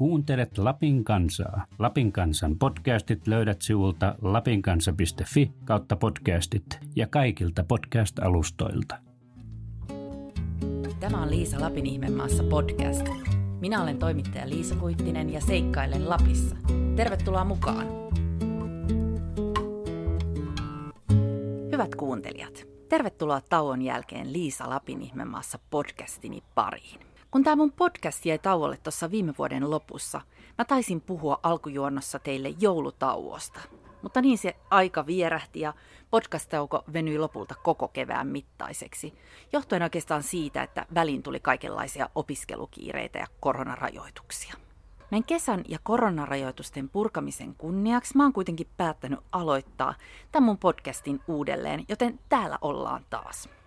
Kuuntelet Lapin kansaa. Lapin kansan podcastit löydät sivulta lapinkansa.fi kautta podcastit ja kaikilta podcast-alustoilta. Tämä on Liisa Lapin ihmemaassa podcast. Minä olen toimittaja Liisa Kuittinen ja seikkailen Lapissa. Tervetuloa mukaan! Hyvät kuuntelijat, tervetuloa tauon jälkeen Liisa Lapin ihmemaassa podcastini pariin. Kun tämä mun podcast jäi tauolle tuossa viime vuoden lopussa, mä taisin puhua alkujuonnossa teille joulutauosta. Mutta niin se aika vierähti ja podcast-tauko venyi lopulta koko kevään mittaiseksi, johtuen oikeastaan siitä, että väliin tuli kaikenlaisia opiskelukiireitä ja koronarajoituksia. Näin kesän ja koronarajoitusten purkamisen kunniaksi mä oon kuitenkin päättänyt aloittaa tämän mun podcastin uudelleen, joten täällä ollaan taas.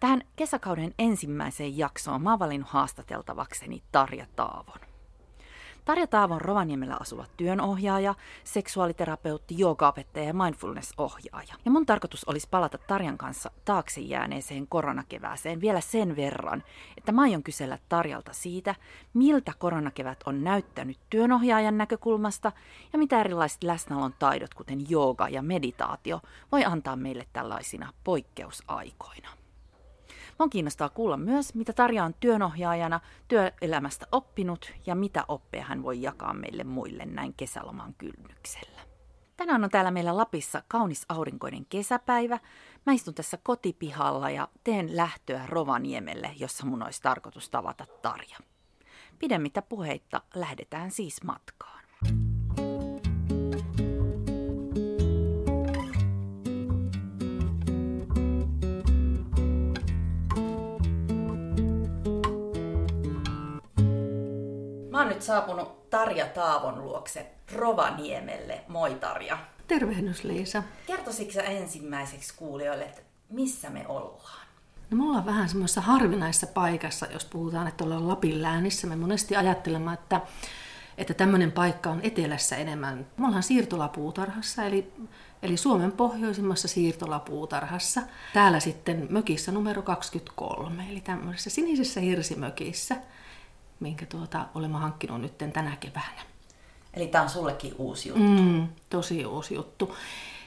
Tähän kesäkauden ensimmäiseen jaksoon mä valinnut haastateltavakseni Tarja Taavon. Tarja Taavon Rovaniemellä asuva työnohjaaja, seksuaaliterapeutti, joogaopettaja ja mindfulness-ohjaaja. Ja mun tarkoitus olisi palata Tarjan kanssa taakse jääneeseen koronakevääseen vielä sen verran, että mä aion kysellä Tarjalta siitä, miltä koronakevät on näyttänyt työnohjaajan näkökulmasta ja mitä erilaiset läsnäolon taidot, kuten jooga ja meditaatio, voi antaa meille tällaisina poikkeusaikoina. Mua kiinnostaa kuulla myös, mitä Tarja on työnohjaajana työelämästä oppinut ja mitä oppeja hän voi jakaa meille muille näin kesäloman kynnyksellä. Tänään on täällä meillä Lapissa kaunis aurinkoinen kesäpäivä. Mä istun tässä kotipihalla ja teen lähtöä Rovaniemelle, jossa mun olisi tarkoitus tavata Tarja. Pidemmittä puheitta lähdetään siis matkaan. Mä oon nyt saapunut Tarja Taavon luokse Rovaniemelle. Moi Tarja. Tervehdys Liisa. Kertoisitko sä ensimmäiseksi kuulijoille, että missä me ollaan? No me ollaan vähän semmoisessa harvinaisessa paikassa, jos puhutaan, että ollaan Lapin läänissä. Me monesti ajattelemme, että, että tämmöinen paikka on etelässä enemmän. Me ollaan siirtolapuutarhassa, eli, eli Suomen pohjoisimmassa siirtolapuutarhassa. Täällä sitten mökissä numero 23, eli tämmöisessä sinisessä hirsimökissä minkä tuota, olemme hankkinut nyt tänä keväänä. Eli tämä on sullekin uusi juttu. Mm, tosi uusi juttu.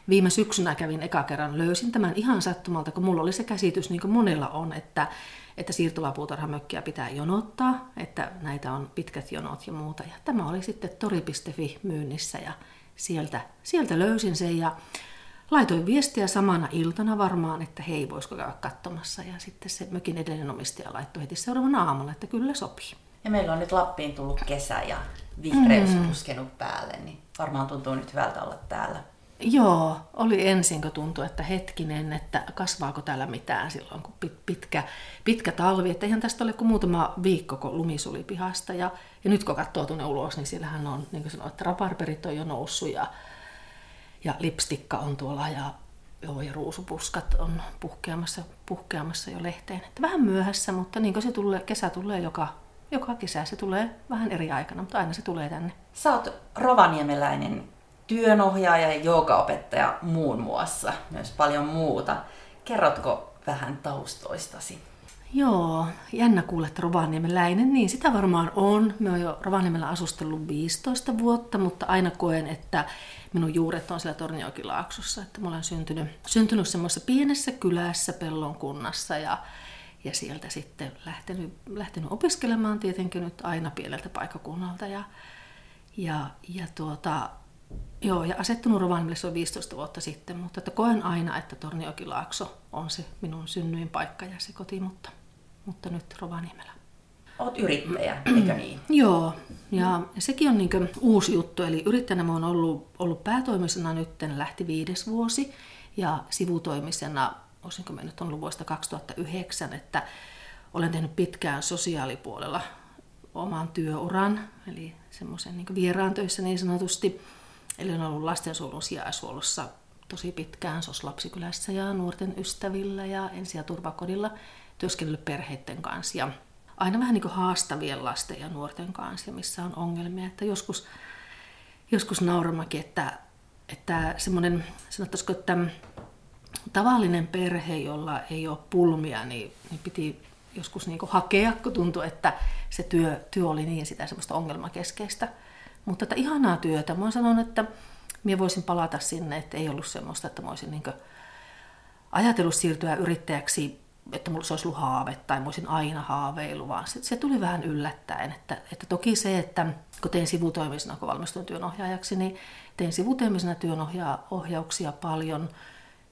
Viime syksynä kävin eka kerran, löysin tämän ihan sattumalta, kun mulla oli se käsitys, niin kuin monella on, että, että siirtolapuutarhamökkiä pitää jonottaa, että näitä on pitkät jonot ja muuta. Ja tämä oli sitten tori.fi myynnissä ja sieltä, sieltä löysin sen ja laitoin viestiä samana iltana varmaan, että hei, voisiko käydä katsomassa. Ja sitten se mökin edellinen omistaja laittoi heti seuraavana aamulla, että kyllä sopii. Ja meillä on nyt Lappiin tullut kesä ja vihreys mm. puskenut päälle, niin varmaan tuntuu nyt hyvältä olla täällä. Joo, oli ensin, kun tuntui, että hetkinen, että kasvaako täällä mitään silloin, kun pitkä, pitkä talvi. Että eihän tästä ole kuin muutama viikko, kun lumi suli pihasta. Ja, ja nyt kun katsoo tuonne ulos, niin siellähän on, niin kuin sanoin, että raparperit on jo noussut ja, ja lipstikka on tuolla ja, joo, ja ruusupuskat on puhkeamassa, puhkeamassa jo lehteen. Että vähän myöhässä, mutta niin kuin se tulee, kesä tulee joka joka kesä. Se tulee vähän eri aikana, mutta aina se tulee tänne. Sä oot rovaniemeläinen työnohjaaja ja joogaopettaja muun muassa, myös paljon muuta. Kerrotko vähän taustoistasi? Joo, jännä kuulla, että rovaniemeläinen, niin sitä varmaan on. Me oon jo Rovaniemellä asustellut 15 vuotta, mutta aina koen, että minun juuret on siellä Torniokilaaksossa. Että mä olen syntynyt, syntynyt semmoisessa pienessä kylässä Pellon kunnassa ja ja sieltä sitten lähtenyt, lähtenyt opiskelemaan tietenkin nyt aina pieneltä paikakunnalta ja, ja, ja tuota, Joo, ja asettunut Rovaniemelle se on 15 vuotta sitten, mutta että koen aina, että Torniokilaakso on se minun synnyin paikka ja se koti, mutta, mutta nyt Rovaniemellä. Olet yrittäjä, eikö niin? Joo, ja sekin on niin uusi juttu, eli yrittäjänä olen ollut, ollut päätoimisena nyt, lähti viides vuosi, ja sivutoimisena olisinko mä nyt ollut vuodesta 2009, että olen tehnyt pitkään sosiaalipuolella oman työuran, eli semmoisen niin vieraan töissä niin sanotusti. Eli olen ollut lastensuojelun sijaishuollossa tosi pitkään SOS-lapsikylässä ja nuorten ystävillä ja ensi- ja turvakodilla työskennellyt perheiden kanssa. Ja aina vähän niin haastavien lasten ja nuorten kanssa, missä on ongelmia. Että joskus, joskus nauramakin, että, että semmoinen, sanottaisiko, että tavallinen perhe, jolla ei ole pulmia, niin, niin piti joskus niin hakea, kun tuntui, että se työ, työ oli niin sitä semmoista ongelmakeskeistä. Mutta tätä ihanaa työtä, mä sanon, että minä voisin palata sinne, että ei ollut semmoista, että mä olisin niin ajatellut siirtyä yrittäjäksi, että mulla se olisi ollut haave tai mä olisin aina haaveilu, vaan se, se tuli vähän yllättäen. Että, että toki se, että kun tein sivutoimisena, kun valmistuin työnohjaajaksi, niin tein sivutoimisena työnohjauksia paljon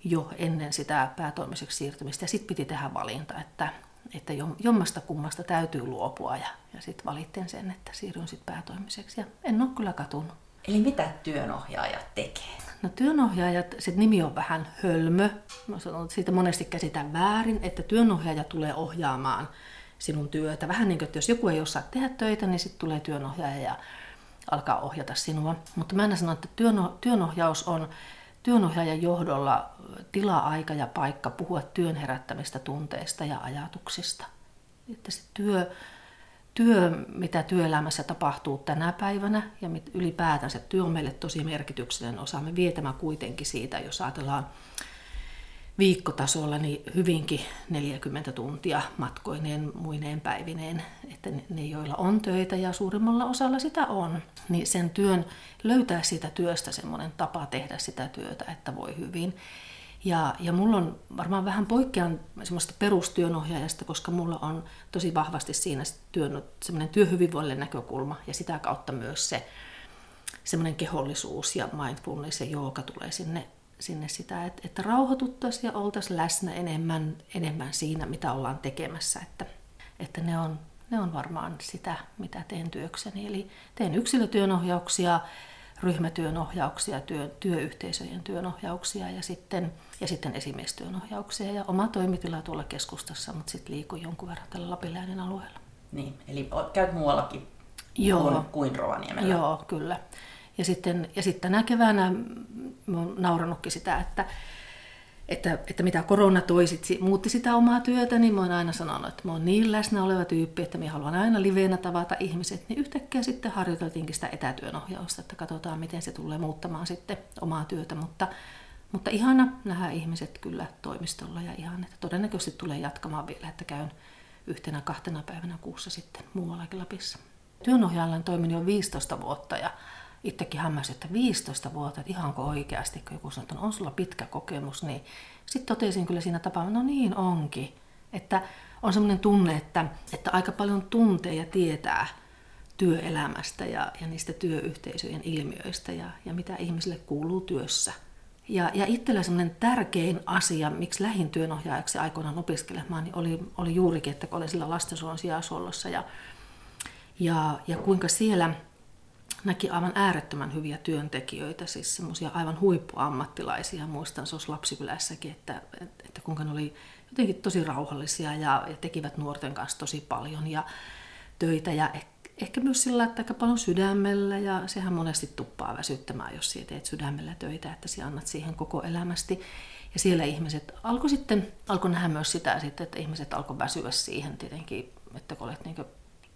jo ennen sitä päätoimiseksi siirtymistä. Ja sitten piti tehdä valinta, että, että jommasta kummasta täytyy luopua. Ja, ja sitten valittiin sen, että siirryn sitten päätoimiseksi. Ja en ole kyllä katunut. Eli mitä työnohjaajat tekee? No työnohjaajat, se nimi on vähän hölmö. Mä sanon, että siitä monesti käsitän väärin, että työnohjaaja tulee ohjaamaan sinun työtä. Vähän niin kuin, että jos joku ei osaa tehdä töitä, niin sitten tulee työnohjaaja ja alkaa ohjata sinua. Mutta mä aina sanon, että työno, työnohjaus on työnohjaajan johdolla tila, aika ja paikka puhua työn herättämistä tunteista ja ajatuksista. Että se työ, työ, mitä työelämässä tapahtuu tänä päivänä ja ylipäätänsä työ on meille tosi merkityksellinen osa. Me vietämään kuitenkin siitä, jos ajatellaan viikkotasolla niin hyvinkin 40 tuntia matkoineen muineen päivineen, että ne, joilla on töitä ja suurimmalla osalla sitä on, niin sen työn löytää siitä työstä semmoinen tapa tehdä sitä työtä, että voi hyvin. Ja, ja mulla on varmaan vähän poikkean semmoista perustyönohjaajasta, koska mulla on tosi vahvasti siinä työn, semmoinen työhyvinvoinnille näkökulma ja sitä kautta myös se semmoinen kehollisuus ja mindfulness ja jooga tulee sinne, sinne sitä, että, että rauhoituttaisiin ja oltaisiin läsnä enemmän, enemmän siinä, mitä ollaan tekemässä. Että, että ne, on, ne on varmaan sitä, mitä teen työkseni. Eli teen yksilötyönohjauksia, ryhmätyönohjauksia, työ, työyhteisöjen työnohjauksia ja sitten, ja sitten esimiestyönohjauksia ja oma toimitila tuolla keskustassa, mutta sitten liikun jonkun verran tällä Lapinläänin alueella. Niin, eli käyt muuallakin Joo. kuin, Rovaniemellä. Joo, kyllä. Ja sitten, ja sitten tänä keväänä olen naurannutkin sitä, että että, että mitä korona toi, sit, muutti sitä omaa työtä, niin mä oon aina sanonut, että mä oon niin läsnä oleva tyyppi, että mä haluan aina liveenä tavata ihmiset, niin yhtäkkiä sitten harjoiteltiinkin sitä etätyönohjausta, että katsotaan, miten se tulee muuttamaan sitten omaa työtä, mutta, mutta ihana nähdä ihmiset kyllä toimistolla ja ihan, että todennäköisesti tulee jatkamaan vielä, että käyn yhtenä kahtena päivänä kuussa sitten muuallakin Lapissa. Työnohjaajalla on toiminut jo 15 vuotta ja itsekin hämmäsin, että 15 vuotta, että ihanko oikeasti, kun joku sanoo, että on sulla pitkä kokemus, niin sitten totesin kyllä siinä tapaa, no niin onkin. Että on semmoinen tunne, että, että aika paljon tuntee ja tietää työelämästä ja, ja niistä työyhteisöjen ilmiöistä ja, ja mitä ihmisille kuuluu työssä. Ja, ja itsellä semmoinen tärkein asia, miksi lähin työnohjaajaksi aikoinaan opiskelemaan, niin oli, oli juurikin, että kun olin sillä sijaishuollossa ja, ja, ja kuinka siellä näki aivan äärettömän hyviä työntekijöitä, siis semmoisia aivan huippuammattilaisia. Muistan se lapsikylässäkin, että, että, kuinka ne oli jotenkin tosi rauhallisia ja, ja tekivät nuorten kanssa tosi paljon ja töitä ja ehkä myös sillä, että aika paljon sydämellä ja sehän monesti tuppaa väsyttämään, jos sinä teet sydämellä töitä, että sinä annat siihen koko elämästi. Ja siellä ihmiset alkoi sitten, alkoi nähdä myös sitä sitten, että ihmiset alkoi väsyä siihen tietenkin, että kun olet niin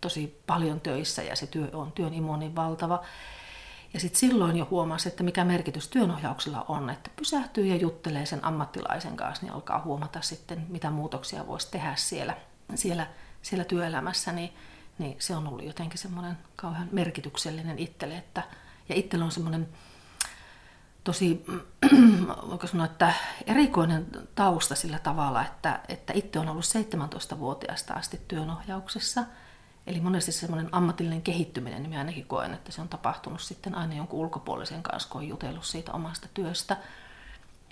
tosi paljon töissä ja se työ on työn imo niin valtava. Ja sitten silloin jo huomasi, että mikä merkitys työnohjauksella on, että pysähtyy ja juttelee sen ammattilaisen kanssa, niin alkaa huomata sitten, mitä muutoksia voisi tehdä siellä, siellä, siellä työelämässä, niin, niin se on ollut jotenkin semmoinen kauhean merkityksellinen itselle, että, ja itsellä on semmoinen tosi, voiko sanoa, että erikoinen tausta sillä tavalla, että, että itse on ollut 17-vuotiaasta asti työnohjauksessa – Eli monesti semmoinen ammatillinen kehittyminen, niin minä ainakin koen, että se on tapahtunut sitten aina jonkun ulkopuolisen kanssa, kun on jutellut siitä omasta työstä.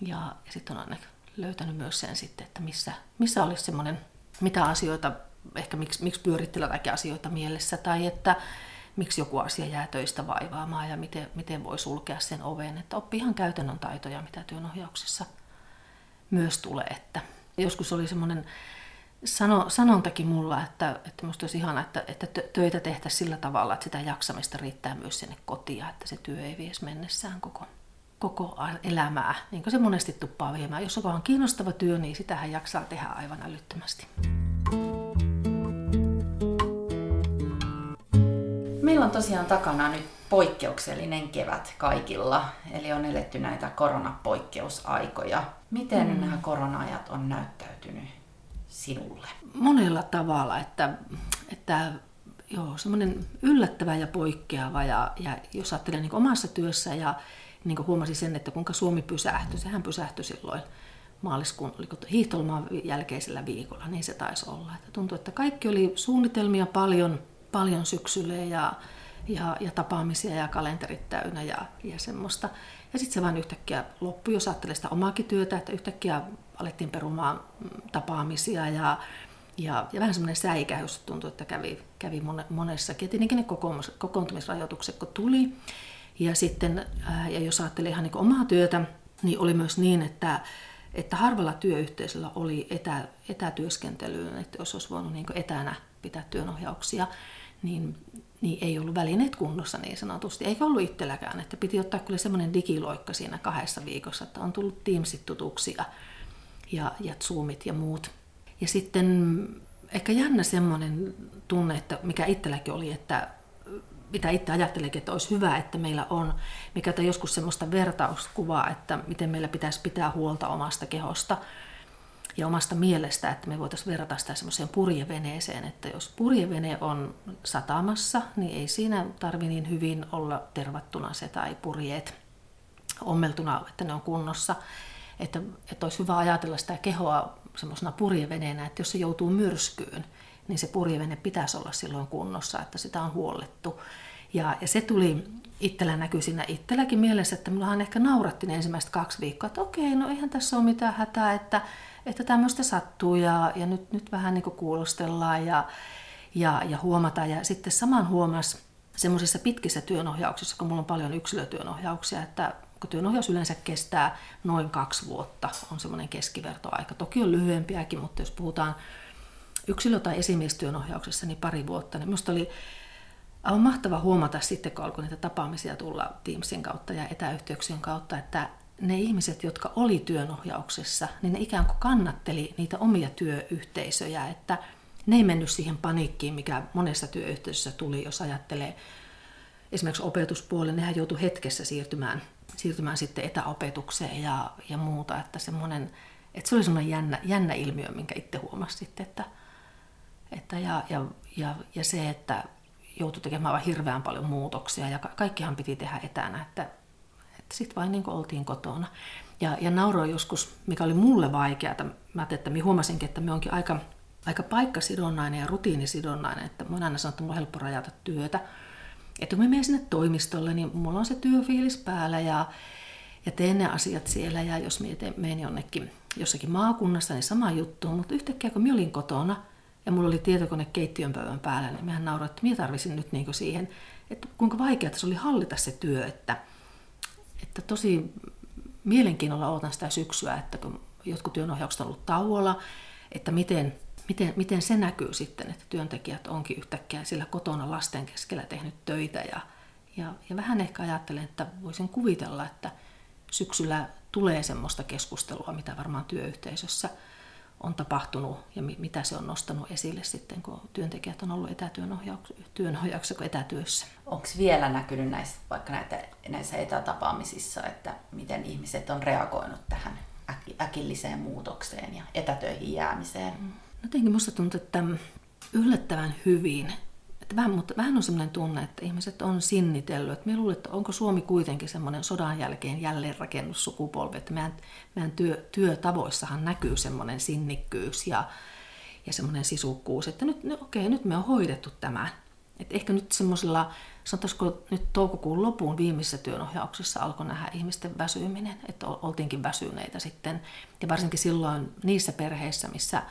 Ja, ja sitten on aina löytänyt myös sen sitten, että missä, missä olisi semmoinen, mitä asioita, ehkä miksi, miksi pyörittelee kaikkia asioita mielessä, tai että miksi joku asia jää töistä vaivaamaan ja miten, miten voi sulkea sen oven. Että oppii ihan käytännön taitoja, mitä työnohjauksessa myös tulee. Että joskus oli semmoinen sano, sanontakin mulla, että, että musta olisi ihana, että, että töitä tehtäisiin sillä tavalla, että sitä jaksamista riittää myös sinne kotiin, että se työ ei vies mennessään koko, koko elämää, niin kuin se monesti tuppaa viemään. Jos on kiinnostava työ, niin sitähän jaksaa tehdä aivan älyttömästi. Meillä on tosiaan takana nyt poikkeuksellinen kevät kaikilla, eli on eletty näitä koronapoikkeusaikoja. Miten mm. nämä korona-ajat on näyttäytynyt sinulle? Monella tavalla, että, että joo, semmoinen yllättävä ja poikkeava. Ja, ja jos ajattelee niin omassa työssä ja niin huomasin sen, että kuinka Suomi pysähtyi. Sehän pysähtyi silloin maaliskuun hiihtolomaan jälkeisellä viikolla, niin se taisi olla. Että tuntui, että kaikki oli suunnitelmia paljon, paljon syksylle ja, ja, ja tapaamisia ja kalenterit täynnä ja, ja semmoista. Ja sitten se vain yhtäkkiä loppui, jos ajattelee sitä omaakin työtä, että yhtäkkiä alettiin perumaan mm, tapaamisia ja, ja, ja vähän semmoinen säikähys tuntui, että kävi, kävi monessakin. Ja tietenkin ne kokoontumisrajoitukset, kun tuli. Ja sitten, ja jos ajattelee ihan niin omaa työtä, niin oli myös niin, että, että harvalla työyhteisöllä oli etä, etätyöskentelyyn, että jos olisi voinut niin etänä pitää työnohjauksia, niin, niin ei ollut välineet kunnossa niin sanotusti. Eikä ollut itselläkään, että piti ottaa kyllä semmoinen digiloikka siinä kahdessa viikossa, että on tullut Teamsit tutuksi ja, ja, ja Zoomit ja muut. Ja sitten ehkä jännä semmoinen tunne, että mikä itselläkin oli, että mitä itse ajattelekin, että olisi hyvä, että meillä on, mikä joskus semmoista vertauskuvaa, että miten meillä pitäisi pitää huolta omasta kehosta ja omasta mielestä, että me voitaisiin verrata sitä semmoiseen purjeveneeseen, että jos purjevene on satamassa, niin ei siinä tarvi niin hyvin olla tervattuna se tai purjeet ommeltuna, että ne on kunnossa. Että, että olisi hyvä ajatella sitä kehoa semmoisena purjeveneenä, että jos se joutuu myrskyyn, niin se purjevene pitäisi olla silloin kunnossa, että sitä on huollettu. Ja, ja se tuli itsellä näkyy siinä itselläkin mielessä, että minullahan ehkä nauratti ne ensimmäiset kaksi viikkoa, että okei, no eihän tässä ole mitään hätää, että, että tämmöistä sattuu ja, ja nyt, nyt vähän niin kuulostellaan ja, ja, ja huomataan. Ja sitten saman huomas semmoisissa pitkissä työnohjauksissa, kun mulla on paljon yksilötyönohjauksia, että kun työnohjaus yleensä kestää noin kaksi vuotta, on semmoinen keskivertoaika. Toki on lyhyempiäkin, mutta jos puhutaan yksilö- tai esimiestyönohjauksessa, niin pari vuotta, niin minusta oli on mahtava huomata sitten, kun alkoi niitä tapaamisia tulla Teamsin kautta ja etäyhteyksien kautta, että ne ihmiset, jotka oli työnohjauksessa, niin ne ikään kuin kannatteli niitä omia työyhteisöjä, että ne ei mennyt siihen paniikkiin, mikä monessa työyhteisössä tuli, jos ajattelee esimerkiksi opetuspuolen, nehän joutui hetkessä siirtymään, siirtymään sitten etäopetukseen ja, ja muuta, että semmoinen, että se oli semmoinen jännä, jännä ilmiö, minkä itse huomasi sitten, että, että ja, ja, ja, ja se, että joutui tekemään vain hirveän paljon muutoksia ja kaikkihan piti tehdä etänä, että, että sitten vain niin oltiin kotona. Ja, ja nauroin joskus, mikä oli mulle vaikeaa, mä että mä huomasinkin, että me onkin aika, aika paikkasidonnainen ja rutiinisidonnainen, että mä aina sanonut, että mulla on helppo rajata työtä. Että kun mä menen sinne toimistolle, niin mulla on se työfiilis päällä ja, ja teen ne asiat siellä ja jos menen jonnekin jossakin maakunnassa, niin sama juttu. Mutta yhtäkkiä kun mä olin kotona, ja mulla oli tietokone keittiön pöydän päällä, niin mehän nauroin, että minä tarvisin nyt niin siihen, että kuinka vaikeaa se oli hallita se työ, että, että tosi mielenkiinnolla odotan sitä syksyä, että kun jotkut työnohjaukset on ollut tauolla, että miten, miten, miten se näkyy sitten, että työntekijät onkin yhtäkkiä sillä kotona lasten keskellä tehnyt töitä ja, ja, ja vähän ehkä ajattelen, että voisin kuvitella, että syksyllä tulee semmoista keskustelua, mitä varmaan työyhteisössä – on tapahtunut ja mitä se on nostanut esille sitten, kun työntekijät on ollut etätyönohjauksessa kuin etätyössä. Onko vielä näkynyt näissä, vaikka näitä, näissä etätapaamisissa, että miten ihmiset on reagoinut tähän äkilliseen muutokseen ja etätöihin jäämiseen? No jotenkin minusta tuntuu, että yllättävän hyvin että vähän, mutta vähän on sellainen tunne, että ihmiset on sinnitellyt. Että luulen, että onko Suomi kuitenkin semmoinen sodan jälkeen jälleenrakennussukupolvi, että meidän, meidän työ, työtavoissahan näkyy semmoinen sinnikkyys ja, ja semmoinen sisukkuus, että nyt, nyt okei, nyt me on hoidettu tämä. Et ehkä nyt semmoisella, sanotaanko nyt toukokuun lopun viimeisessä työnohjauksessa alkoi nähdä ihmisten väsyminen, että oltiinkin väsyneitä sitten. Ja varsinkin silloin niissä perheissä, missä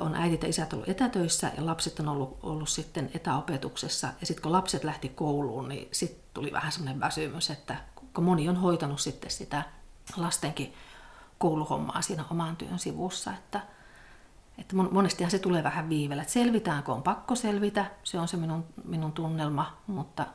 on äidit ja isät ollut etätöissä ja lapset on ollut, ollut sitten etäopetuksessa. Ja sitten kun lapset lähti kouluun, niin sitten tuli vähän semmoinen väsymys, että kun moni on hoitanut sitten sitä lastenkin kouluhommaa siinä oman työn sivussa, että, että monestihan se tulee vähän viivellä, että selvitään, kun on pakko selvitä, se on se minun, minun tunnelma, mutta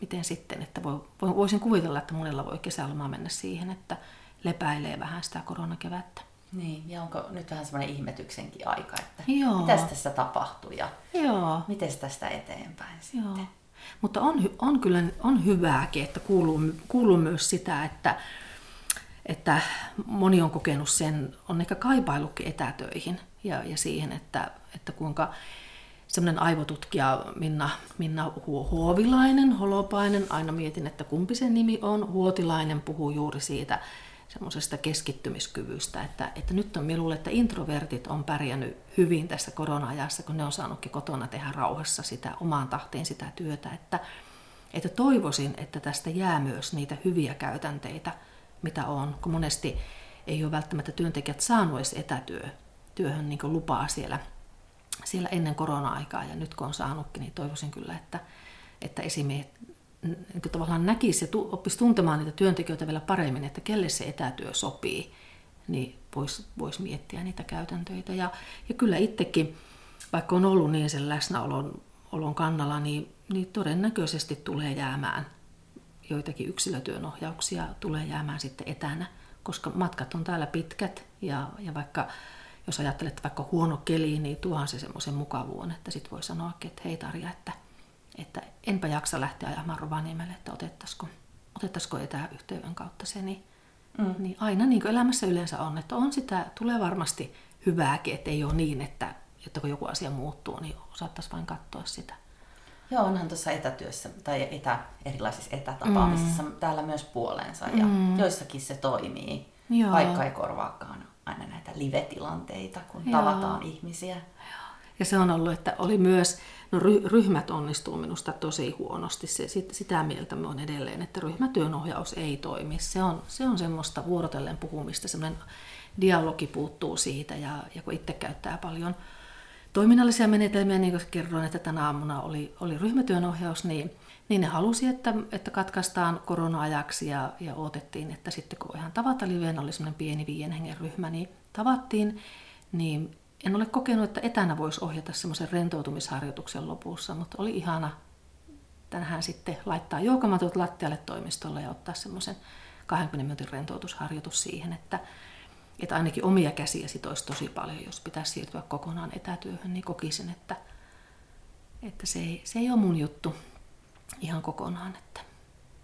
miten sitten, että voisin kuvitella, että monella voi kesälomaa mennä siihen, että lepäilee vähän sitä koronakevättä. Niin, ja onko nyt vähän semmoinen ihmetyksenkin aika, että Joo. mitä tässä tapahtuu ja Joo. miten tästä eteenpäin sitten. Joo. Mutta on, on kyllä on hyvääkin, että kuuluu, kuuluu myös sitä, että, että moni on kokenut sen, on ehkä kaipaillutkin etätöihin ja, ja siihen, että, että kuinka semmoinen aivotutkija Minna, Minna Huovilainen, Holopainen, aina mietin, että kumpi sen nimi on. Huotilainen puhuu juuri siitä semmoisesta keskittymiskyvystä, että, että nyt on minulle, että introvertit on pärjännyt hyvin tässä korona-ajassa, kun ne on saanutkin kotona tehdä rauhassa sitä omaan tahtiin sitä työtä, että, että toivoisin, että tästä jää myös niitä hyviä käytänteitä, mitä on, kun monesti ei ole välttämättä työntekijät saanut edes etätyöhön niin lupaa siellä, siellä ennen korona-aikaa, ja nyt kun on saanutkin, niin toivoisin kyllä, että, että esimiehet niin tavallaan näkisi ja oppisi tuntemaan niitä työntekijöitä vielä paremmin, että kelle se etätyö sopii, niin voisi vois miettiä niitä käytäntöitä. Ja, ja kyllä itsekin, vaikka on ollut niin sen läsnäolon olon kannalla, niin, niin todennäköisesti tulee jäämään joitakin yksilötyönohjauksia tulee jäämään sitten etänä, koska matkat on täällä pitkät ja, ja vaikka jos ajattelet vaikka huono keli, niin tuohan se semmoisen mukavuuden, että sitten voi sanoa, että hei Tarja, että että enpä jaksa lähteä ajamaan Rovaniemelle, että otettaisiko, otettaisiko etäyhteyden kautta se, niin, mm. niin aina niin kuin elämässä yleensä on, että on sitä, tulee varmasti hyvääkin, että ei ole niin, että, että kun joku asia muuttuu, niin osattaisiin vain katsoa sitä. Joo, onhan tuossa etätyössä tai etä, erilaisissa etätapaamisissa mm. täällä myös puolensa ja mm. joissakin se toimii, Joo. vaikka ei korvaakaan aina näitä live-tilanteita, kun Joo. tavataan ihmisiä. Ja se on ollut, että oli myös No ryhmät onnistuu minusta tosi huonosti. Se, sit, sitä mieltä me on edelleen, että ryhmätyönohjaus ei toimi. Se on, se on semmoista vuorotellen puhumista, semmoinen dialogi puuttuu siitä ja, ja kun itse käyttää paljon toiminnallisia menetelmiä, niin kuin kerroin, että tänä aamuna oli, oli ryhmätyönohjaus, niin, niin ne halusi, että, että katkaistaan korona-ajaksi ja, ja odotettiin, että sitten kun ihan tavata liveen oli semmoinen pieni viien hengen ryhmä, niin tavattiin, niin en ole kokenut, että etänä voisi ohjata semmoisen rentoutumisharjoituksen lopussa, mutta oli ihana tänään sitten laittaa joukamatut lattialle toimistolle ja ottaa semmoisen 20 minuutin rentoutusharjoitus siihen, että, että ainakin omia käsiä sitoisi tosi paljon, jos pitäisi siirtyä kokonaan etätyöhön, niin kokisin, että, että se, ei, se ei ole mun juttu ihan kokonaan. Että,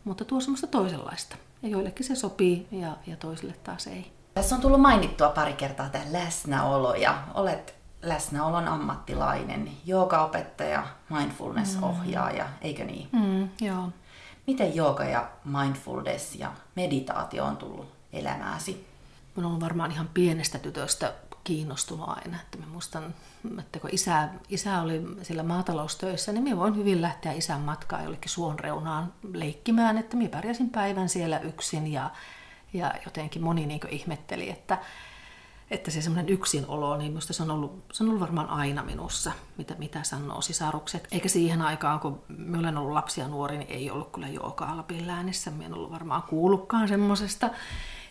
mutta tuo semmoista toisenlaista. Ja joillekin se sopii ja, ja toisille taas ei. Tässä on tullut mainittua pari kertaa tämä läsnäolo ja olet läsnäolon ammattilainen, joogaopettaja, mindfulness-ohjaaja, mm. eikö niin? Mm, joo. Miten jooga ja mindfulness ja meditaatio on tullut elämääsi? Mä olen varmaan ihan pienestä tytöstä kiinnostunut aina. Että mä muistan, että kun isä, isä oli siellä maataloustöissä, niin minä voin hyvin lähteä isän matkaan jollekin suon reunaan leikkimään, että minä pärjäsin päivän siellä yksin ja ja jotenkin moni niin ihmetteli, että, että se semmoinen yksinolo, niin minusta se on, ollut, se on ollut varmaan aina minussa, mitä, mitä sanoo sisarukset. Eikä siihen aikaan, kun minä olen ollut lapsi ja nuori, niin ei ollut kyllä jookaa Lapin läänissä. Minä en ollut varmaan kuullutkaan semmoisesta.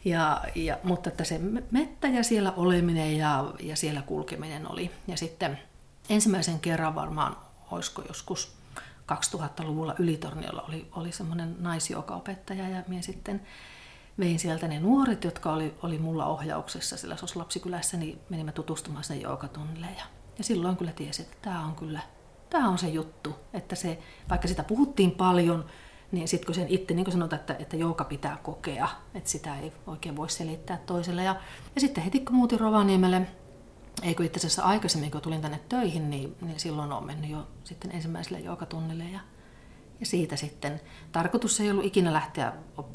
Ja, ja, mutta että se mettä ja siellä oleminen ja, ja siellä kulkeminen oli. Ja sitten ensimmäisen kerran varmaan, olisiko joskus 2000-luvulla Ylitorniolla oli, oli semmoinen naisjookaopettaja ja minä sitten vein sieltä ne nuoret, jotka oli, oli mulla ohjauksessa sillä lapsikylässä, niin menimme tutustumaan sinne joukatunnille. Ja, ja silloin kyllä tiesin, että tämä on kyllä tämä on se juttu. Että se, vaikka sitä puhuttiin paljon, niin sitten kun sen itse, niin kuin sanotaan, että, että jouka pitää kokea, että sitä ei oikein voi selittää toiselle. Ja, ja sitten heti kun muutin Rovaniemelle, eikö itse asiassa aikaisemmin kun tulin tänne töihin, niin, niin silloin on mennyt jo sitten ensimmäiselle joukatunnille ja ja siitä sitten tarkoitus ei ollut ikinä lähteä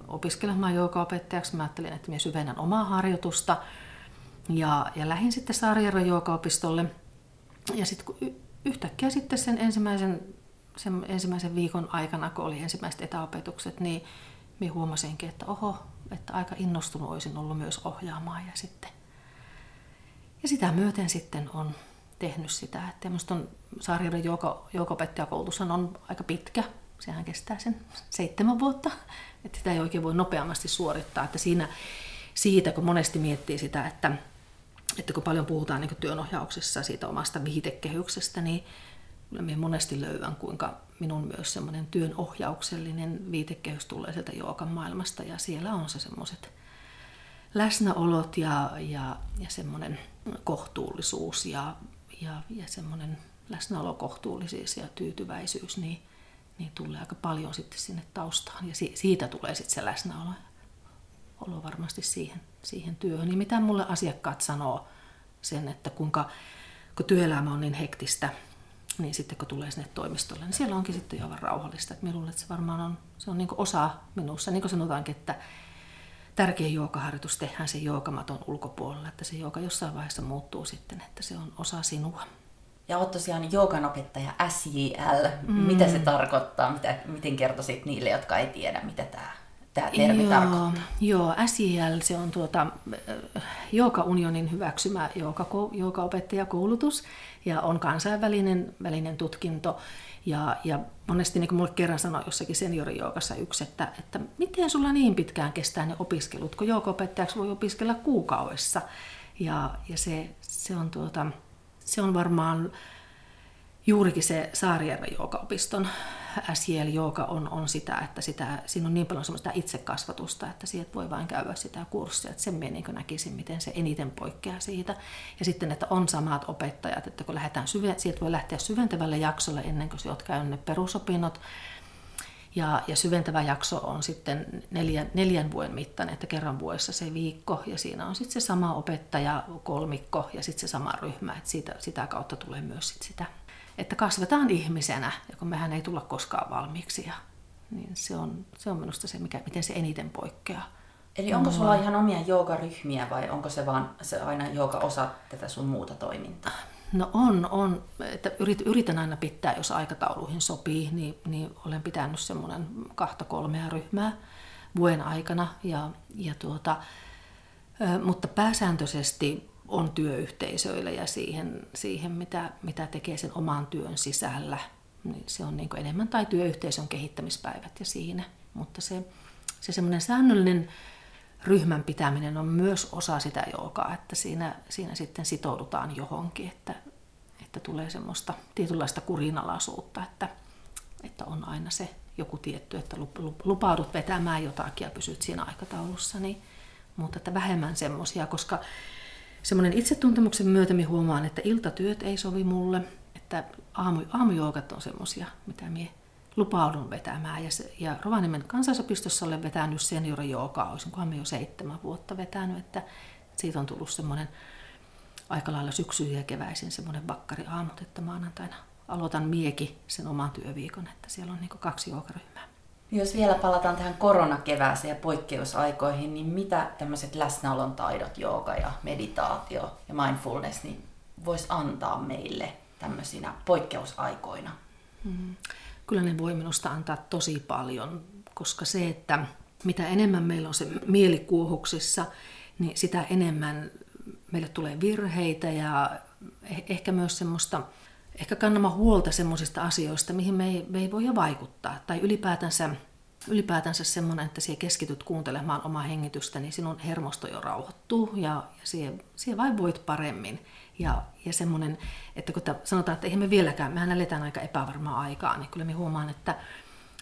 opiskelemaan joogaopettajaksi. Mä ajattelin, että minä syvennän omaa harjoitusta. Ja, ja lähdin sitten Saarijärven joogaopistolle. Ja sitten kun yhtäkkiä sitten sen ensimmäisen, sen ensimmäisen viikon aikana, kun oli ensimmäiset etäopetukset, niin minä huomasinkin, että oho, että aika innostunut olisin ollut myös ohjaamaan. Ja, sitten, ja sitä myöten sitten on tehnyt sitä. Että minusta on Saarijärven joogaopettajakoulutus on aika pitkä sehän kestää sen seitsemän vuotta, että sitä ei oikein voi nopeammasti suorittaa. Että siinä, siitä, kun monesti miettii sitä, että, että kun paljon puhutaan niin työnohjauksessa siitä omasta viitekehyksestä, niin minä monesti löydän, kuinka minun myös semmoinen työnohjauksellinen viitekehys tulee sieltä jookan maailmasta, ja siellä on se semmoiset läsnäolot ja, ja, ja semmoinen kohtuullisuus ja, ja, ja semmoinen läsnäolo, kohtuullisuus ja tyytyväisyys, niin niin tulee aika paljon sitten sinne taustaan. Ja si- siitä tulee sitten se läsnäolo olo varmasti siihen, siihen työhön. Ja mitä mulle asiakkaat sanoo sen, että kuinka kun työelämä on niin hektistä niin sitten kun tulee sinne toimistolle, niin siellä onkin sitten jo aivan rauhallista. Et luulen, että se varmaan on, se on niin osa minussa, niin kuin sanotaankin, että tärkein joogaharjoitus tehdään se joogamaton ulkopuolella, että se jooga jossain vaiheessa muuttuu sitten, että se on osa sinua. Ja olet tosiaan joogan opettaja SJL. Mm. Mitä se tarkoittaa? Mitä, miten kertoisit niille, jotka ei tiedä, mitä tämä tämä termi joo, tarkoittaa? Joo, SJL se on tuota, Jooga-unionin hyväksymä jooga-opettajakoulutus ja on kansainvälinen välinen tutkinto. Ja, ja monesti niin kuin mulle kerran sanoi jossakin seniorijoukassa yksi, että, että miten sulla niin pitkään kestää ne opiskelut, kun joogaopettajaksi voi opiskella kuukaudessa. Ja, ja se, se, on tuota, se on varmaan juurikin se Saarijärven joogaopiston SJL Jooga on, on sitä, että sitä, siinä on niin paljon semmoista itsekasvatusta, että sieltä voi vain käydä sitä kurssia. Että sen minä niin näkisin, miten se eniten poikkeaa siitä. Ja sitten, että on samat opettajat, että kun lähdetään syve, sieltä voi lähteä syventävälle jaksolle ennen kuin olet käynyt ne perusopinnot. Ja, ja syventävä jakso on sitten neljän, neljän vuoden mittainen, että kerran vuodessa se viikko, ja siinä on sitten se sama opettaja, kolmikko ja sitten se sama ryhmä, että siitä, sitä kautta tulee myös sit sitä että kasvetaan ihmisenä, ja kun mehän ei tulla koskaan valmiiksi. Ja, niin se on, se on minusta se, mikä, miten se eniten poikkeaa. Eli onko sulla ihan omia joogaryhmiä vai onko se vaan se aina jooga osa tätä sun muuta toimintaa? No on, on. Että yritän aina pitää, jos aikatauluihin sopii, niin, niin olen pitänyt semmoinen kahta kolmea ryhmää vuoden aikana. Ja, ja tuota, mutta pääsääntöisesti on työyhteisöille ja siihen, siihen mitä, mitä tekee sen oman työn sisällä. Niin se on niin enemmän tai työyhteisön kehittämispäivät ja siinä. Mutta se, se semmoinen säännöllinen ryhmän pitäminen on myös osa sitä joogaa, että siinä, siinä sitten sitoudutaan johonkin, että, että tulee semmoista tietynlaista kurinalaisuutta, että, että on aina se joku tietty, että lupaudut vetämään jotakin ja pysyt siinä aikataulussa, niin, mutta että vähemmän semmoisia, koska semmoinen itsetuntemuksen myötä huomaan, että iltatyöt ei sovi mulle, että aamu, aamujoukat on semmoisia, mitä minä lupaudun vetämään. Ja, se, ja Rovaniemen kansallisopistossa olen vetänyt seniorijoukaa, olisinkohan jo seitsemän vuotta vetänyt, että siitä on tullut semmoinen aika lailla syksyihin ja keväisin semmoinen bakkari aamut, että maanantaina aloitan mieki sen oman työviikon, että siellä on niin kaksi joukaryhmää. Jos vielä palataan tähän koronakevääseen ja poikkeusaikoihin, niin mitä tämmöiset läsnäolon taidot, jooga ja meditaatio ja mindfulness, niin voisi antaa meille tämmöisinä poikkeusaikoina? Hmm. Kyllä ne voi minusta antaa tosi paljon, koska se, että mitä enemmän meillä on se mielikuohuksissa, niin sitä enemmän meille tulee virheitä ja eh-, ehkä myös semmoista ehkä kannamme huolta semmoisista asioista, mihin me ei, me ei voi vaikuttaa. Tai ylipäätänsä, ylipäätänsä semmoinen, että sinä keskityt kuuntelemaan omaa hengitystä, niin sinun hermosto jo rauhoittuu ja, ja siihen, siihen vain voit paremmin. Ja, ja semmoinen, että kun sanotaan, että eihän me vieläkään, mehän eletään aika epävarmaa aikaa, niin kyllä me huomaan, että,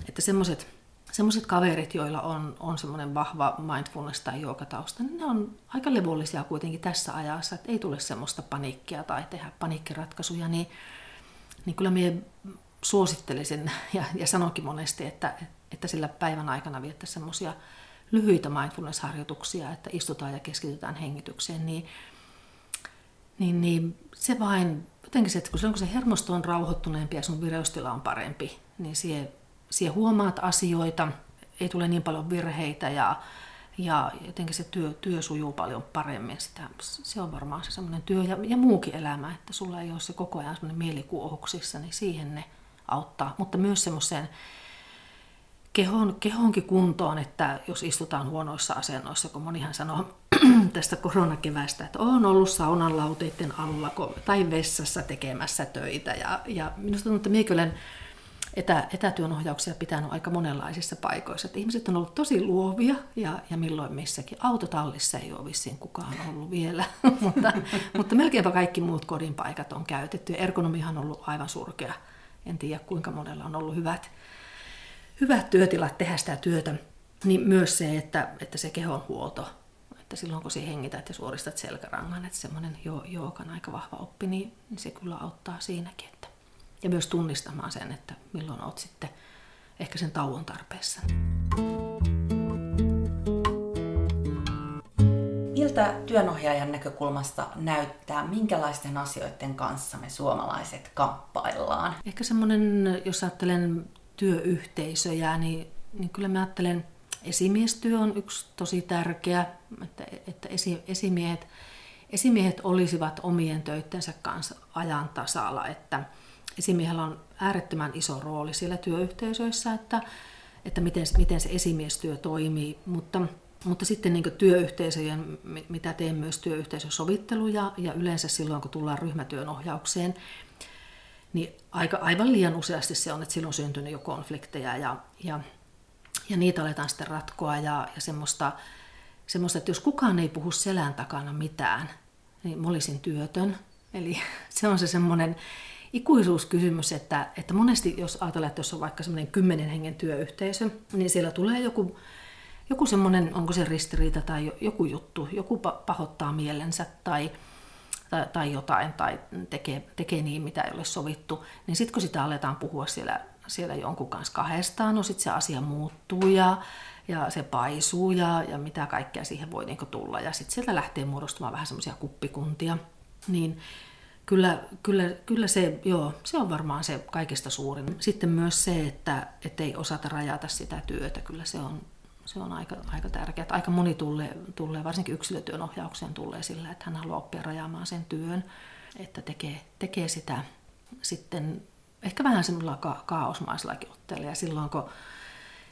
että semmoiset semmoiset kaverit, joilla on, on semmoinen vahva mindfulness tai joogatausta, niin ne on aika levollisia kuitenkin tässä ajassa, että ei tule semmoista paniikkia tai tehdä paniikkiratkaisuja, niin niin kyllä minä suosittelisin ja, ja sanonkin monesti, että, että sillä päivän aikana viettäisiin semmoisia lyhyitä mindfulness-harjoituksia, että istutaan ja keskitytään hengitykseen, niin, niin, niin se vain, jotenkin se, että kun, kun se hermosto on rauhoittuneempi ja sun vireystila on parempi, niin siihen, siihen huomaat asioita, ei tule niin paljon virheitä ja, ja jotenkin se työ, työ sujuu paljon paremmin. Sitä, se on varmaan se semmoinen työ ja, ja muukin elämä, että sulla ei ole se koko ajan semmoinen mielikuohuksissa, niin siihen ne auttaa. Mutta myös semmoiseen kehon, kehonkin kuntoon, että jos istutaan huonoissa asennoissa, kun monihan sanoo tästä koronakevästä, että on ollut saunan lauteiden alla tai vessassa tekemässä töitä. Ja, ja minusta tuntuu, että minä kyllä etä, etätyönohjauksia pitänyt aika monenlaisissa paikoissa. Että ihmiset on ollut tosi luovia ja, ja milloin missäkin. Autotallissa ei ole vissiin kukaan ollut vielä, mutta, mutta melkeinpä kaikki muut kodin paikat on käytetty. Ergonomihan on ollut aivan surkea. En tiedä kuinka monella on ollut hyvät, hyvät työtilat tehdä sitä työtä. Niin myös se, että, että se kehonhuolto, että silloin kun sinä hengität ja suoristat selkärangan, että semmoinen jo, joogan aika vahva oppi, niin, se kyllä auttaa siinäkin. Että ja myös tunnistamaan sen, että milloin olet sitten ehkä sen tauon tarpeessa. Miltä työnohjaajan näkökulmasta näyttää, minkälaisten asioiden kanssa me suomalaiset kamppaillaan? Ehkä semmoinen, jos ajattelen työyhteisöjä, niin, niin kyllä mä ajattelen, esimiestyö on yksi tosi tärkeä, että, että esi, esimiehet, esimiehet olisivat omien töittensä kanssa ajan tasalla, että esimiehellä on äärettömän iso rooli siellä työyhteisöissä, että, että miten, miten se esimiestyö toimii, mutta mutta sitten niin työyhteisöjen, mitä teen myös työyhteisösovitteluja ja yleensä silloin, kun tullaan ryhmätyön ohjaukseen, niin aika, aivan liian useasti se on, että silloin on syntynyt jo konflikteja ja, ja, ja niitä aletaan sitten ratkoa ja, ja semmoista, semmoista, että jos kukaan ei puhu selän takana mitään, niin mä olisin työtön. Eli se on se semmoinen ikuisuuskysymys, että, että monesti jos ajatellaan, että jos on vaikka semmoinen kymmenen hengen työyhteisö, niin siellä tulee joku joku semmoinen, onko se ristiriita tai joku juttu, joku pahoittaa mielensä tai, tai, tai jotain tai tekee, tekee niin, mitä ei ole sovittu, niin sitten kun sitä aletaan puhua siellä, siellä jonkun kanssa kahdestaan, no sitten se asia muuttuu ja, ja se paisuu ja, ja mitä kaikkea siihen voi niin tulla. Ja sitten sieltä lähtee muodostumaan vähän semmoisia kuppikuntia. Niin kyllä, kyllä, kyllä se, joo, se on varmaan se kaikista suurin. Sitten myös se, että, ei osata rajata sitä työtä, kyllä se on, se on aika, aika tärkeää. Aika moni tulee, tulee, varsinkin yksilötyön ohjaukseen tulee sillä, että hän haluaa oppia rajaamaan sen työn, että tekee, tekee sitä sitten ehkä vähän semmoisella ka- kaosmaisellakin otteella. Ja silloin, kun,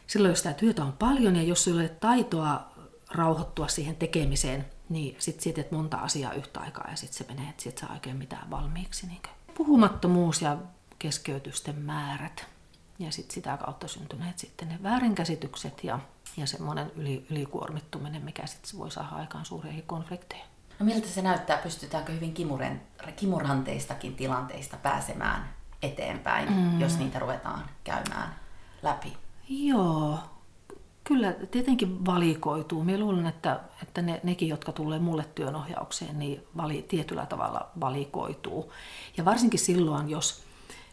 silloin, jos sitä työtä on paljon ja jos ei ole taitoa rauhoittua siihen tekemiseen, niin sitten siitä teet monta asiaa yhtä aikaa ja sitten se menee, että siitä saa oikein mitään valmiiksi. Niin puhumattomuus ja keskeytysten määrät ja sitten sitä kautta syntyneet sitten ne väärinkäsitykset ja ja semmoinen yli, ylikuormittuminen, mikä sitten voi saada aikaan suuria konflikteja. No miltä se näyttää? Pystytäänkö hyvin kimuranteistakin tilanteista pääsemään eteenpäin, mm. jos niitä ruvetaan käymään läpi? Joo, kyllä tietenkin valikoituu. Minä luulen, että, että ne, nekin, jotka tulee mulle työnohjaukseen, niin vali, tietyllä tavalla valikoituu. Ja varsinkin silloin, jos,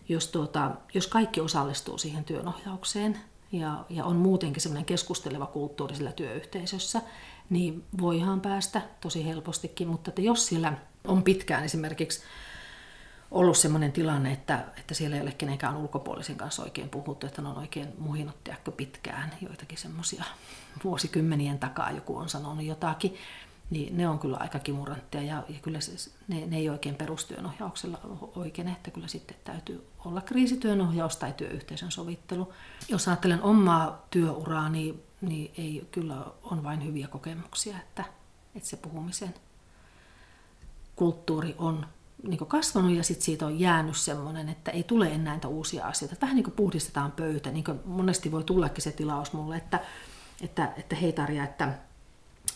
jos, tuota, jos kaikki osallistuu siihen työnohjaukseen, ja, ja on muutenkin semmoinen keskusteleva kulttuuri sillä työyhteisössä, niin voihan päästä tosi helpostikin, mutta että jos siellä on pitkään esimerkiksi ollut sellainen tilanne, että, että siellä ei ole kenenkään ulkopuolisen kanssa oikein puhuttu, että ne on oikein muhinut pitkään, joitakin semmoisia vuosikymmenien takaa joku on sanonut jotakin, niin ne on kyllä aika kimuranttia ja, ja kyllä se, ne, ne ei oikein perustyönohjauksella oikein, että kyllä sitten täytyy olla kriisityönohjaus tai työyhteisön sovittelu. Jos ajattelen omaa työuraa, niin, niin ei kyllä on vain hyviä kokemuksia, että, että se puhumisen kulttuuri on niin kasvanut ja sitten siitä on jäänyt semmoinen, että ei tule enää näitä uusia asioita. Vähän niin kuin puhdistetaan pöytä, niin kuin monesti voi tullakin se tilaus mulle, että, että, että hei Tarja, että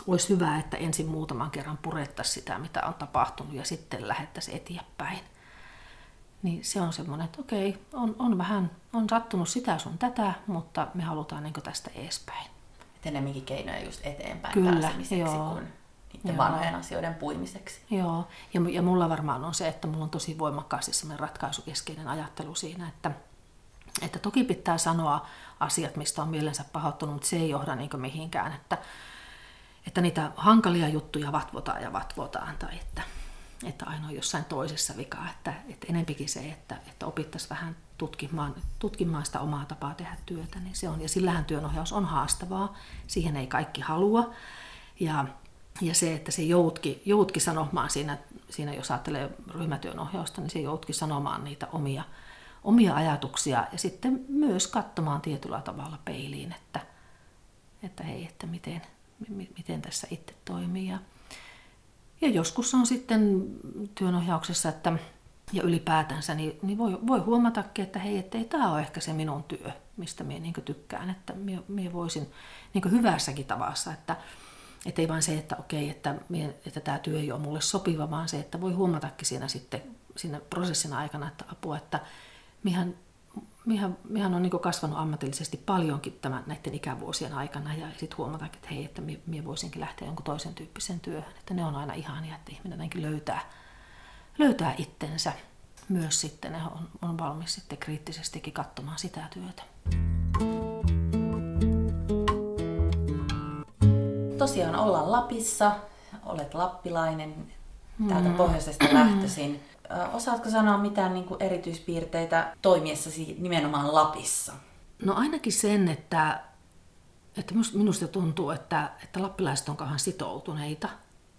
olisi hyvä, että ensin muutaman kerran purettaisiin sitä, mitä on tapahtunut, ja sitten lähettäisiin eteenpäin. Niin se on semmoinen, että okei, on, on vähän, on sattunut sitä sun tätä, mutta me halutaan niin tästä eespäin. Et enemmänkin keinoja just eteenpäin Kyllä, pääsemiseksi joo. kuin niiden joo. vanhojen asioiden puimiseksi. Joo, ja, ja mulla varmaan on se, että mulla on tosi voimakkaasti semmoinen ratkaisukeskeinen ajattelu siinä, että, että toki pitää sanoa asiat, mistä on mielensä pahoittunut, mutta se ei johda niin mihinkään, että että niitä hankalia juttuja vatvotaan ja vatvotaan tai että, että aina on jossain toisessa vikaa. Että, että enempikin se, että, että opittaisiin vähän tutkimaan, tutkimaan sitä omaa tapaa tehdä työtä, niin se on. Ja sillähän työnohjaus on haastavaa, siihen ei kaikki halua. Ja, ja se, että se joutki, joutki sanomaan siinä, siinä, jos ajattelee ryhmätyönohjausta, niin se joutki sanomaan niitä omia, omia ajatuksia ja sitten myös katsomaan tietyllä tavalla peiliin, että, että hei, että miten, miten tässä itse toimii. Ja, ja joskus on sitten työnohjauksessa, että ja ylipäätänsä, niin, niin voi, voi huomatakin, että hei, että ei tämä ole ehkä se minun työ, mistä minä niin tykkään, että minä, minä voisin niin hyvässäkin tavassa, että, että ei vain se, että okei, että, että tämä työ ei ole mulle sopiva, vaan se, että voi huomatakin siinä sitten siinä prosessin aikana, että apua, että mihän Mihän, mihän on niin kasvanut ammatillisesti paljonkin tämän, näiden ikävuosien aikana ja sitten huomata, että hei, että minä voisinkin lähteä jonkun toisen tyyppiseen työhön. Että ne on aina ihania, että ihminen näinkin löytää, löytää itsensä myös sitten on, on valmis sitten kriittisestikin katsomaan sitä työtä. Tosiaan ollaan Lapissa, olet lappilainen, täältä mm. pohjoisesta lähtöisin. Osaatko sanoa mitään niin kuin erityispiirteitä toimiessasi nimenomaan Lapissa? No ainakin sen, että, että minusta tuntuu, että, että lappilaiset on kauhean sitoutuneita.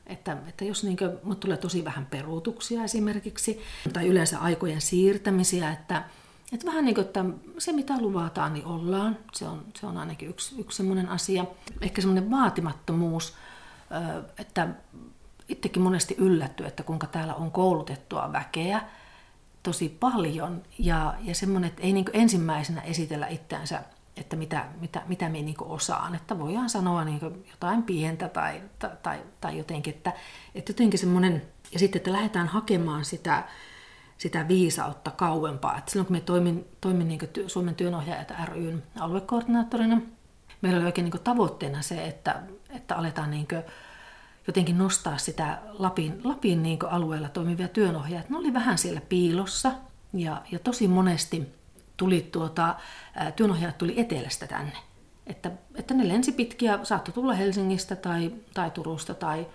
Että, että jos niin kuin, tulee tosi vähän peruutuksia esimerkiksi, tai yleensä aikojen siirtämisiä, että, että vähän niin kuin, että se mitä luvataan, niin ollaan. Se on, se on ainakin yksi, yksi semmoinen asia. Ehkä semmoinen vaatimattomuus, että itsekin monesti yllätty, että kuinka täällä on koulutettua väkeä tosi paljon ja, ja semmoinen, että ei niin ensimmäisenä esitellä itseänsä, että mitä, mitä, mitä minä niin osaan, että voidaan sanoa niin jotain pientä tai, tai, tai, tai jotenkin, että, että jotenkin semmoinen, ja sitten, että lähdetään hakemaan sitä, sitä viisautta kauempaa. Että silloin kun me toimin, toimin niin Suomen työnohjaajat ryn aluekoordinaattorina, meillä oli oikein niin tavoitteena se, että, että aletaan niin jotenkin nostaa sitä Lapin, Lapin niin alueella toimivia työnohjaajia. Ne oli vähän siellä piilossa ja, ja tosi monesti tuli tuota, työnohjaajat tuli etelästä tänne. Että, että ne lensi pitkiä, saattoi tulla Helsingistä tai, tai Turusta tai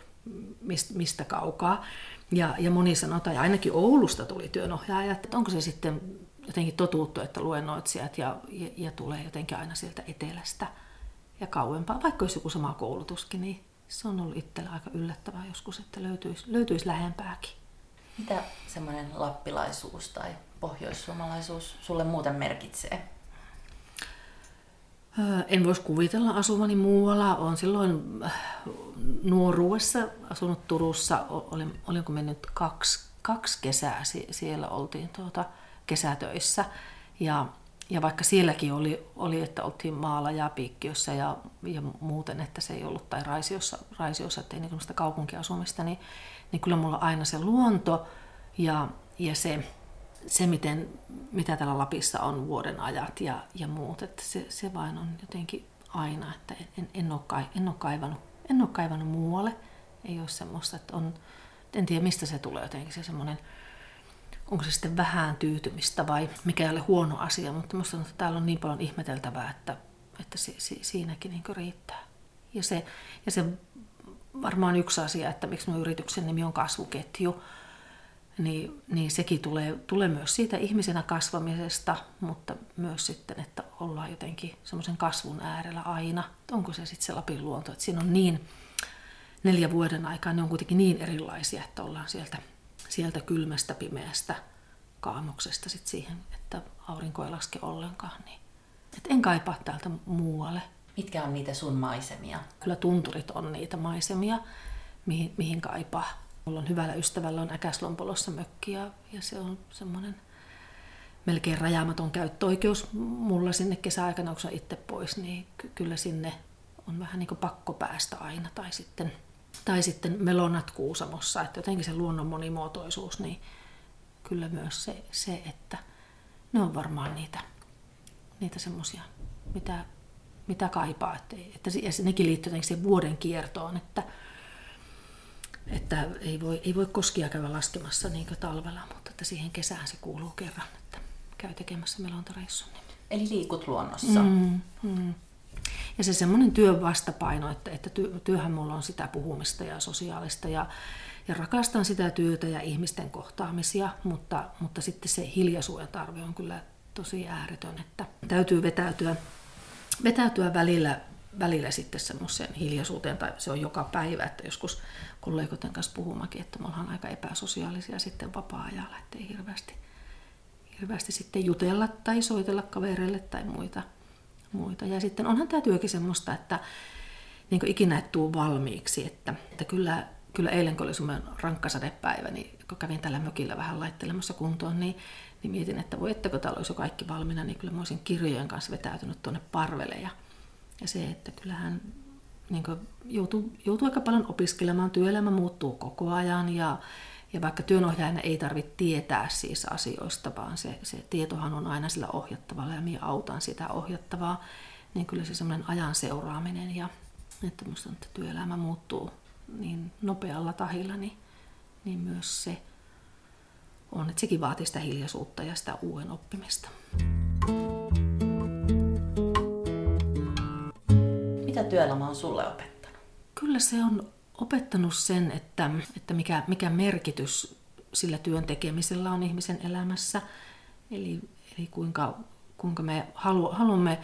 mistä, mistä kaukaa. Ja, ja moni sanoi, tai ainakin Oulusta tuli työnohjaajat, että onko se sitten jotenkin totuuttu, että luennoitsijat ja, ja, ja tulee jotenkin aina sieltä etelästä ja kauempaa, vaikka olisi joku sama koulutuskin, niin se on ollut itsellä aika yllättävää joskus, että löytyisi, löytyisi lähempääkin. Mitä semmoinen lappilaisuus tai pohjoissuomalaisuus sulle muuten merkitsee? En voisi kuvitella asuvani muualla. Olen silloin äh, nuoruudessa asunut Turussa. Olin, olinko mennyt kaksi, kaksi kesää siellä oltiin tuota kesätöissä. Ja ja vaikka sielläkin oli, oli että oltiin maalla ja piikkiössä ja, ja muuten, että se ei ollut, tai raisiossa, raisiossa että ei niin kaupunkiasumista, niin, niin kyllä mulla aina se luonto ja, ja se, se miten, mitä täällä Lapissa on vuoden ajat ja, ja muut, että se, se vain on jotenkin aina, että en, en, ole, en, ole kaivannut, en ole kaivannut muualle. Ei ole semmoista, että on, en tiedä mistä se tulee jotenkin se semmoinen onko se sitten vähän tyytymistä vai mikä ei ole huono asia, mutta minusta on, että täällä on niin paljon ihmeteltävää, että, että si, si, siinäkin niin riittää. Ja se, ja se varmaan yksi asia, että miksi minun yrityksen nimi on kasvuketju, niin, niin sekin tulee, tulee myös siitä ihmisenä kasvamisesta, mutta myös sitten, että ollaan jotenkin semmoisen kasvun äärellä aina. Onko se sitten se Lapin luonto, että siinä on niin neljä vuoden aikaa, ne on kuitenkin niin erilaisia, että ollaan sieltä sieltä kylmästä pimeästä kaamuksesta sit siihen, että aurinko ei laske ollenkaan. Niin. Et en kaipaa täältä muualle. Mitkä on niitä sun maisemia? Kyllä tunturit on niitä maisemia, mihin, mihin kaipaa. Mulla on hyvällä ystävällä on Äkäslompolossa mökki ja, ja se on semmoinen melkein rajaamaton käyttöoikeus mulla sinne kesäaikana, kun itse pois, niin ky- kyllä sinne on vähän niin pakko päästä aina. Tai sitten tai sitten melonat Kuusamossa, että jotenkin se luonnon monimuotoisuus, niin kyllä myös se, se että ne on varmaan niitä, niitä semmoisia, mitä, mitä kaipaa. Että, että, ja nekin liittyy jotenkin siihen vuoden kiertoon, että, että ei, voi, ei voi koskia käydä laskemassa niin talvella, mutta että siihen kesään se kuuluu kerran, että käy tekemässä melontareissun. Eli liikut luonnossa. Mm, mm. Ja se semmoinen työn vastapaino, että, että työhän mulla on sitä puhumista ja sosiaalista ja, ja rakastan sitä työtä ja ihmisten kohtaamisia, mutta, mutta sitten se hiljaisuuden tarve on kyllä tosi ääretön, että täytyy vetäytyä, vetäytyä välillä, välillä sitten semmoiseen hiljaisuuteen, tai se on joka päivä, että joskus kollegoiden kanssa puhumakin, että me ollaan aika epäsosiaalisia sitten vapaa-ajalla, ettei hirveästi, hirveästi sitten jutella tai soitella kavereille tai muita muita. Ja sitten onhan tämä työkin semmoista, että niin ikinä et tuu valmiiksi. Että, että kyllä, kyllä eilen, kun oli semmoinen rankka sadepäivä, niin kun kävin tällä mökillä vähän laittelemassa kuntoon, niin, niin mietin, että voi että kun täällä olisi jo kaikki valmiina, niin kyllä mä olisin kirjojen kanssa vetäytynyt tuonne parvelle. Ja, ja se, että kyllähän niin joutuu, joutuu aika paljon opiskelemaan, työelämä muuttuu koko ajan ja, ja vaikka työnohjaajana ei tarvitse tietää siis asioista, vaan se, se tietohan on aina sillä ohjattavalla ja minä autan sitä ohjattavaa, niin kyllä se semmoinen ajan seuraaminen ja että musta että työelämä muuttuu niin nopealla tahilla, niin, niin myös se on, että sekin vaatii sitä hiljaisuutta ja sitä uuden oppimista. Mitä työelämä on sulle opettanut? Kyllä se on opettanut sen, että, että mikä, mikä merkitys sillä työn tekemisellä on ihmisen elämässä. Eli, eli kuinka, kuinka me halu, haluamme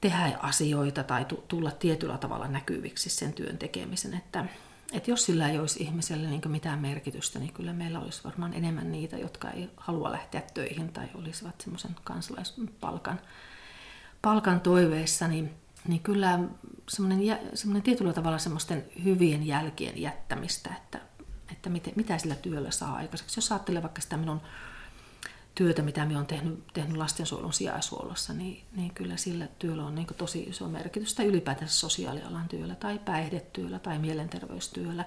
tehdä asioita tai tulla tietyllä tavalla näkyviksi sen työn tekemisen. Että, että jos sillä ei olisi ihmiselle niin mitään merkitystä, niin kyllä meillä olisi varmaan enemmän niitä, jotka ei halua lähteä töihin tai olisivat semmoisen kansalaispalkan palkan toiveessa, niin, niin kyllä semmoinen, semmoinen tietyllä tavalla semmoisten hyvien jälkien jättämistä, että, että miten, mitä sillä työllä saa aikaiseksi. Jos ajattelee vaikka sitä minun työtä, mitä minä olen tehnyt, tehnyt lastensuojelun sijaishuollossa, niin, niin kyllä sillä työllä on niin tosi iso merkitys. Tai ylipäätänsä sosiaalialan työllä tai päihdetyöllä tai mielenterveystyöllä.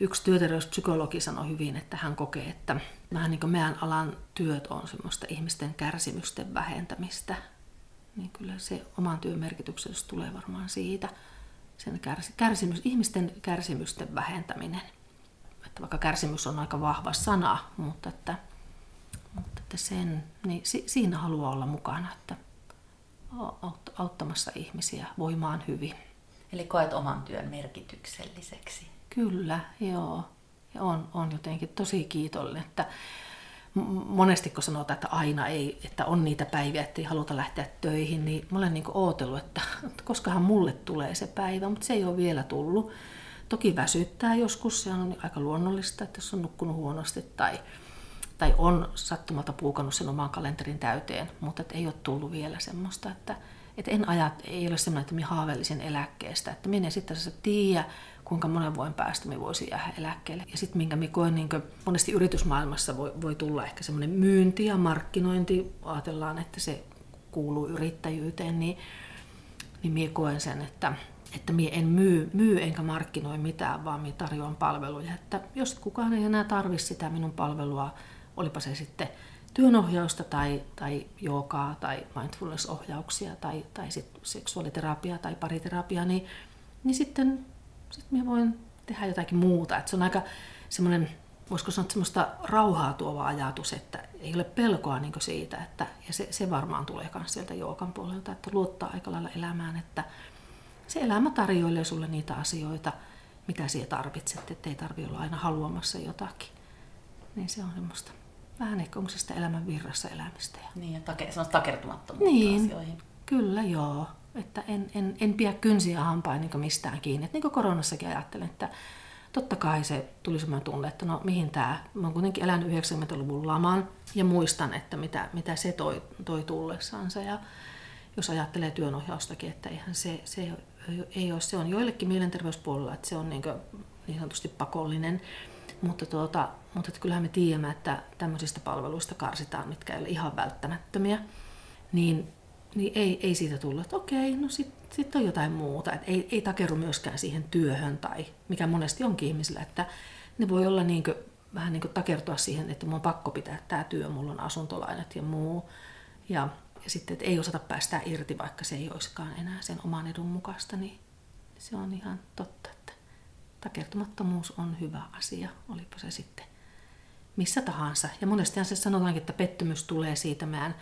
Yksi työterveyspsykologi sanoi hyvin, että hän kokee, että vähän niin kuin meidän alan työt on semmoista ihmisten kärsimysten vähentämistä. Niin kyllä se oman työn merkityksellisyys tulee varmaan siitä. Sen kärsimys, ihmisten kärsimysten vähentäminen. Että vaikka kärsimys on aika vahva sana, mutta että mutta että sen, niin si, siinä haluaa olla mukana, että auttamassa ihmisiä voimaan hyvin. Eli koet oman työn merkitykselliseksi. Kyllä, joo. Ja on, on jotenkin tosi kiitollinen, että monesti kun sanotaan, että aina ei, että on niitä päiviä, että ei haluta lähteä töihin, niin mä olen niin ootellut, että, että koskahan mulle tulee se päivä, mutta se ei ole vielä tullut. Toki väsyttää joskus, se on aika luonnollista, että jos on nukkunut huonosti tai tai on sattumalta puukannut sen oman kalenterin täyteen, mutta et ei ole tullut vielä semmoista, että et en ajat, ei ole semmoinen, että minä haaveilisin eläkkeestä, että minä en sitten tiedä, kuinka monen vuoden päästä minä voisin jäädä eläkkeelle. Ja sitten minkä minä koen, niin monesti yritysmaailmassa voi, voi tulla ehkä semmoinen myynti ja markkinointi, ajatellaan, että se kuuluu yrittäjyyteen, niin, niin minä koen sen, että, että minä en myy, myy enkä markkinoi mitään, vaan minä tarjoan palveluja. Että jos kukaan ei enää tarvitse sitä minun palvelua, olipa se sitten työnohjausta tai, tai joogaa tai mindfulness-ohjauksia tai, tai sit seksuaaliterapiaa tai pariterapiaa, niin, niin sitten sit minä voin tehdä jotakin muuta. Et se on aika semmoinen, voisiko sanoa, semmoista rauhaa tuova ajatus, että ei ole pelkoa niin siitä, että, ja se, se varmaan tulee myös sieltä joogan puolelta, että luottaa aika lailla elämään, että se elämä tarjoilee sulle niitä asioita, mitä sinä tarvitset, ettei tarvitse olla aina haluamassa jotakin. Niin se on semmoista vähän ehkä onko se sitä elämän virrassa elämistä. Ja... Niin, ja take, takertumattomuutta niin, asioihin. Kyllä, joo. Että en, en, en pidä kynsiä hampain niin mistään kiinni. Että niin kuin koronassakin ajattelen, että totta kai se tuli semmoinen tunne, että no mihin tämä, mä oon kuitenkin elänyt 90-luvun laman ja muistan, että mitä, mitä se toi, toi tullessansa. Ja jos ajattelee työnohjaustakin, että eihän se, se ei ole, se on joillekin mielenterveyspuolella, että se on niin, niin sanotusti pakollinen mutta, tuota, mutta että kyllähän me tiedämme, että tämmöisistä palveluista karsitaan, mitkä ei ole ihan välttämättömiä. Niin, niin ei, ei siitä tullut, että okei, no sitten sit on jotain muuta. Et ei, ei takeru myöskään siihen työhön tai mikä monesti onkin ihmisillä, että ne voi olla niin kuin, vähän niin kuin takertua siihen, että mun on pakko pitää tämä työ, mulla on asuntolainat ja muu. Ja, ja sitten, että ei osata päästä irti, vaikka se ei olisikaan enää sen oman edun mukaista, niin se on ihan totta takertumattomuus on hyvä asia, olipa se sitten missä tahansa. Ja monestihan se sanotaankin, että pettymys tulee siitä meidän,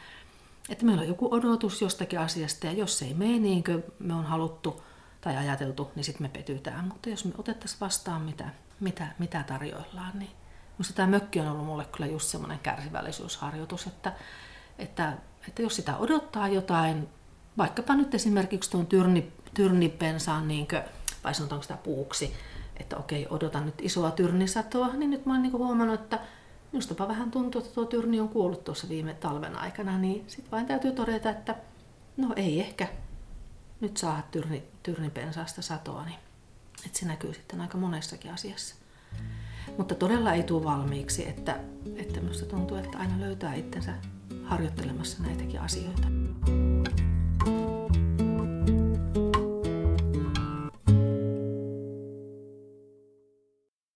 että meillä on joku odotus jostakin asiasta ja jos se ei mene niin kuin me on haluttu tai ajateltu, niin sitten me petytään. Mutta jos me otettaisiin vastaan mitä, mitä, mitä tarjoillaan, niin minusta tämä mökki on ollut mulle kyllä just semmoinen kärsivällisyysharjoitus, että, että, että jos sitä odottaa jotain, vaikkapa nyt esimerkiksi tuon tyrni, tyrnipensaan, niin kuin, vai sanotaanko sitä puuksi, että okei, odotan nyt isoa tyrnisatoa, niin nyt mä oon niin huomannut, että minustapa vähän tuntuu, että tuo tyrni on kuollut tuossa viime talven aikana, niin sitten vain täytyy todeta, että no ei ehkä nyt saa tyrni, tyrnipensaasta satoa, niin että se näkyy sitten aika monessakin asiassa. Mutta todella ei tule valmiiksi, että, että minusta tuntuu, että aina löytää itsensä harjoittelemassa näitäkin asioita.